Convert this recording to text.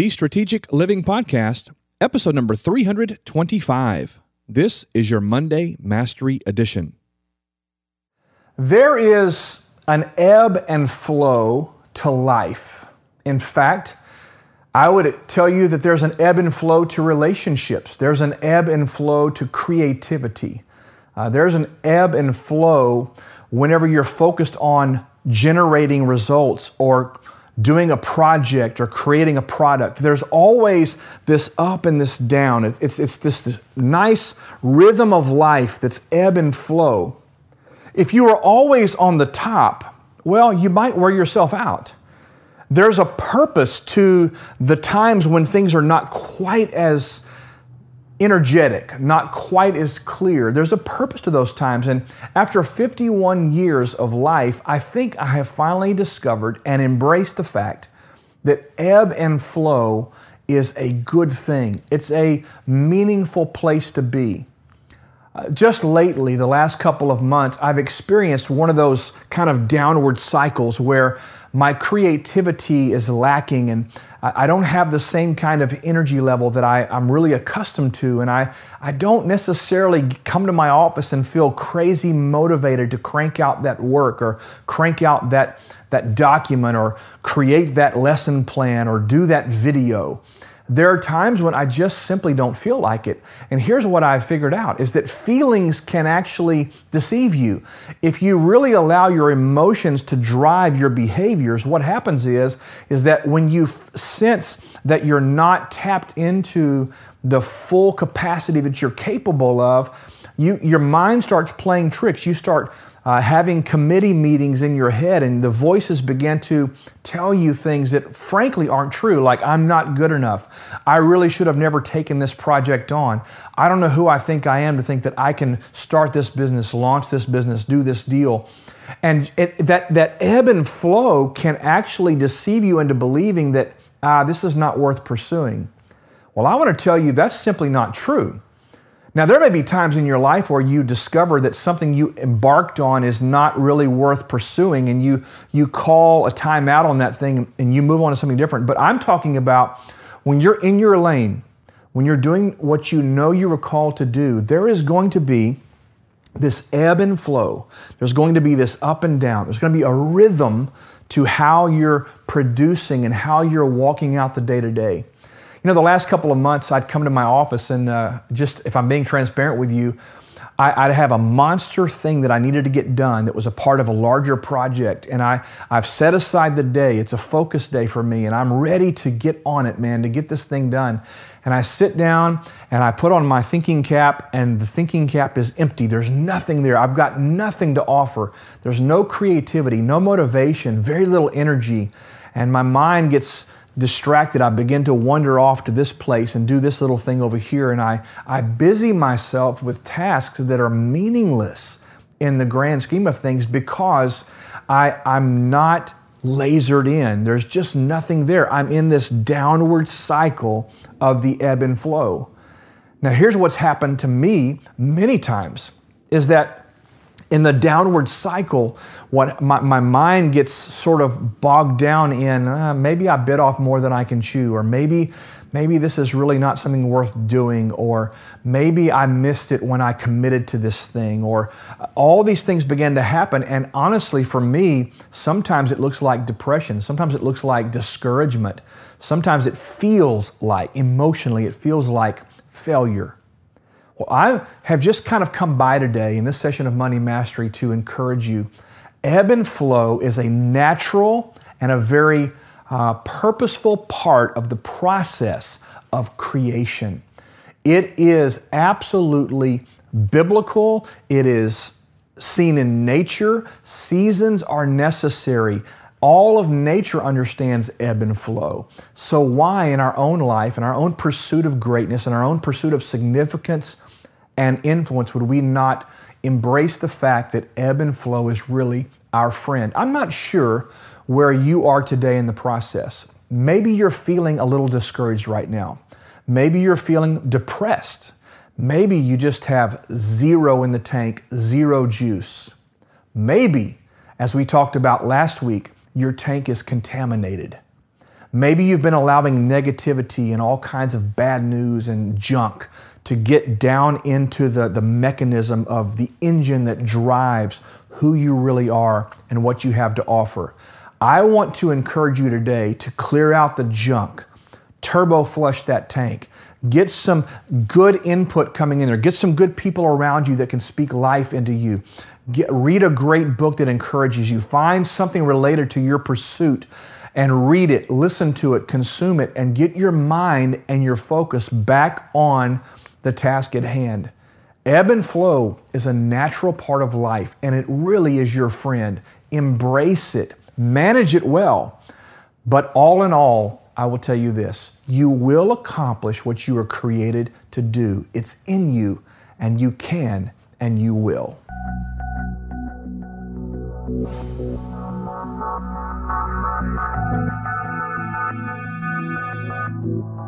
The Strategic Living Podcast, episode number 325. This is your Monday Mastery Edition. There is an ebb and flow to life. In fact, I would tell you that there's an ebb and flow to relationships. There's an ebb and flow to creativity. Uh, there's an ebb and flow whenever you're focused on generating results or doing a project or creating a product. There's always this up and this down. It's, it's, it's this, this nice rhythm of life that's ebb and flow. If you are always on the top, well, you might wear yourself out. There's a purpose to the times when things are not quite as energetic, not quite as clear. There's a purpose to those times. And after 51 years of life, I think I have finally discovered and embraced the fact that ebb and flow is a good thing. It's a meaningful place to be. Just lately, the last couple of months, I've experienced one of those kind of downward cycles where my creativity is lacking and I don't have the same kind of energy level that I, am really accustomed to. And I, I don't necessarily come to my office and feel crazy motivated to crank out that work or crank out that, that document or create that lesson plan or do that video. There are times when I just simply don't feel like it. And here's what I've figured out is that feelings can actually deceive you. If you really allow your emotions to drive your behaviors, what happens is is that when you f- sense that you're not tapped into the full capacity that you're capable of, you, your mind starts playing tricks. You start uh, having committee meetings in your head, and the voices begin to tell you things that frankly aren't true, like, I'm not good enough. I really should have never taken this project on. I don't know who I think I am to think that I can start this business, launch this business, do this deal. And it, that, that ebb and flow can actually deceive you into believing that ah, this is not worth pursuing. Well, I want to tell you that's simply not true. Now, there may be times in your life where you discover that something you embarked on is not really worth pursuing and you, you call a timeout on that thing and you move on to something different. But I'm talking about when you're in your lane, when you're doing what you know you were called to do, there is going to be this ebb and flow. There's going to be this up and down. There's going to be a rhythm to how you're producing and how you're walking out the day to day. You know, the last couple of months, I'd come to my office and uh, just, if I'm being transparent with you, I, would have a monster thing that I needed to get done that was a part of a larger project. And I, I've set aside the day. It's a focus day for me, and I'm ready to get on it, man, to get this thing done. And I sit down and I put on my thinking cap, and the thinking cap is empty. There's nothing there. I've got nothing to offer. There's no creativity, no motivation, very little energy. And my mind gets distracted, I begin to wander off to this place and do this little thing over here, and I, I busy myself with tasks that are meaningless in the grand scheme of things because I, I'm not lasered in. There's just nothing there. I'm in this downward cycle of the ebb and flow. Now, here's what's happened to me many times is that in the downward cycle, what my, my mind gets sort of bogged down in, uh, maybe I bit off more than I can chew, or maybe maybe this is really not something worth doing, or maybe I missed it when I committed to this thing, or uh, all these things began to happen. And honestly, for me, sometimes it looks like depression, sometimes it looks like discouragement, sometimes it feels like emotionally, it feels like failure. Well, I have just kind of come by today in this session of Monday Mastery to encourage you. Ebb and flow is a natural and a very uh, purposeful part of the process of creation. It is absolutely biblical, it is seen in nature. Seasons are necessary. All of nature understands ebb and flow. So, why in our own life, in our own pursuit of greatness, in our own pursuit of significance, and influence would we not embrace the fact that ebb and flow is really our friend? I'm not sure where you are today in the process. Maybe you're feeling a little discouraged right now. Maybe you're feeling depressed. Maybe you just have zero in the tank, zero juice. Maybe, as we talked about last week, your tank is contaminated. Maybe you've been allowing negativity and all kinds of bad news and junk to get down into the, the mechanism of the engine that drives who you really are and what you have to offer. I want to encourage you today to clear out the junk, turbo flush that tank, get some good input coming in there, get some good people around you that can speak life into you. Get, read a great book that encourages you. Find something related to your pursuit and read it, listen to it, consume it, and get your mind and your focus back on the task at hand. Ebb and flow is a natural part of life, and it really is your friend. Embrace it, manage it well. But all in all, I will tell you this you will accomplish what you are created to do. It's in you, and you can, and you will. Thank you.